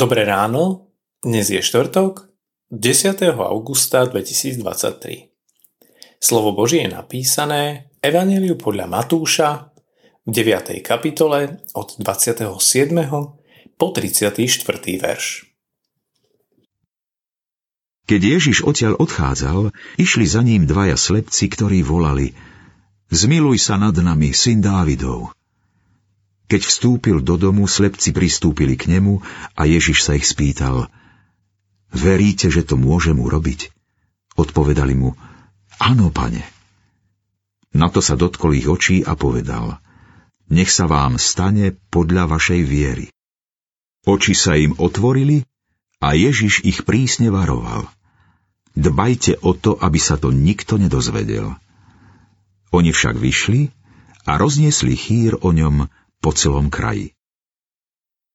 Dobré ráno, dnes je štvrtok, 10. augusta 2023. Slovo Božie je napísané Evangeliu podľa Matúša v 9. kapitole od 27. po 34. verš. Keď Ježiš odtiaľ odchádzal, išli za ním dvaja slepci, ktorí volali Zmiluj sa nad nami, syn Dávidov. Keď vstúpil do domu, slepci pristúpili k nemu a Ježiš sa ich spýtal, Veríte, že to môžem urobiť? Odpovedali mu, Áno, pane. Na to sa dotkol ich očí a povedal, Nech sa vám stane podľa vašej viery. Oči sa im otvorili a Ježiš ich prísne varoval. Dbajte o to, aby sa to nikto nedozvedel. Oni však vyšli a rozniesli chýr o ňom po celom kraji.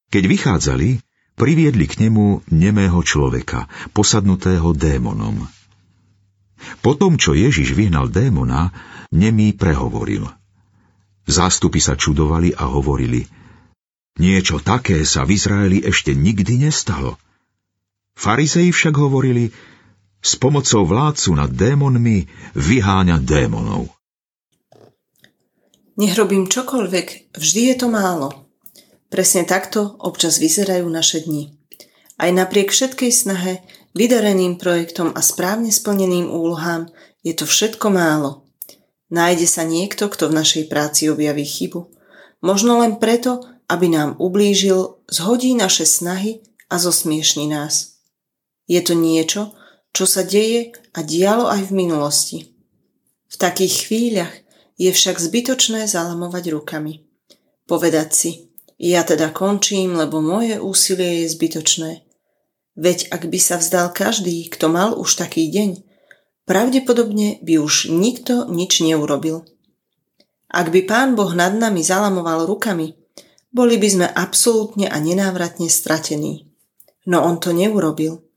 Keď vychádzali, priviedli k nemu nemého človeka, posadnutého démonom. Po tom, čo Ježiš vyhnal démona, nemý prehovoril. Zástupy sa čudovali a hovorili, niečo také sa v Izraeli ešte nikdy nestalo. Farizei však hovorili, s pomocou vládcu nad démonmi vyháňa démonov. Nech robím čokoľvek, vždy je to málo. Presne takto občas vyzerajú naše dni. Aj napriek všetkej snahe, vydareným projektom a správne splneným úlohám je to všetko málo. Nájde sa niekto, kto v našej práci objaví chybu. Možno len preto, aby nám ublížil, zhodí naše snahy a zosmiešni nás. Je to niečo, čo sa deje a dialo aj v minulosti. V takých chvíľach je však zbytočné zalamovať rukami. Povedať si, ja teda končím, lebo moje úsilie je zbytočné. Veď ak by sa vzdal každý, kto mal už taký deň, pravdepodobne by už nikto nič neurobil. Ak by Pán Boh nad nami zalamoval rukami, boli by sme absolútne a nenávratne stratení. No on to neurobil.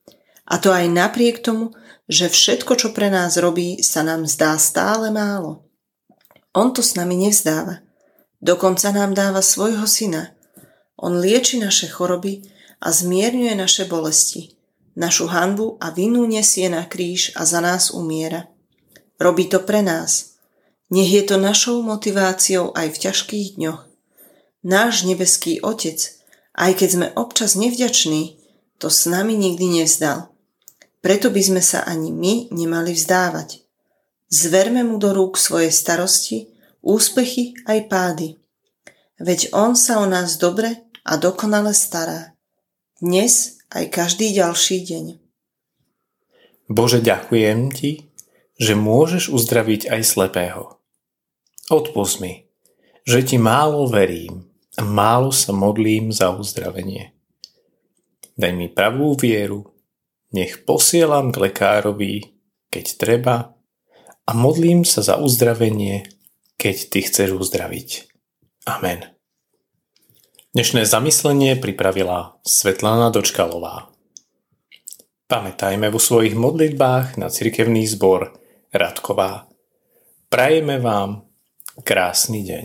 A to aj napriek tomu, že všetko, čo pre nás robí, sa nám zdá stále málo. On to s nami nevzdáva. Dokonca nám dáva svojho syna. On lieči naše choroby a zmierňuje naše bolesti, našu hanbu a vinu nesie na kríž a za nás umiera. Robí to pre nás. Nech je to našou motiváciou aj v ťažkých dňoch. Náš nebeský Otec, aj keď sme občas nevďační, to s nami nikdy nevzdal. Preto by sme sa ani my nemali vzdávať. Zverme mu do rúk svoje starosti, úspechy aj pády. Veď on sa o nás dobre a dokonale stará. Dnes aj každý ďalší deň. Bože, ďakujem Ti, že môžeš uzdraviť aj slepého. Odpust mi, že Ti málo verím a málo sa modlím za uzdravenie. Daj mi pravú vieru, nech posielam k lekárovi, keď treba, a modlím sa za uzdravenie, keď Ty chceš uzdraviť. Amen. Dnešné zamyslenie pripravila Svetlana Dočkalová. Pamätajme vo svojich modlitbách na cirkevný zbor Radková. Prajeme vám krásny deň.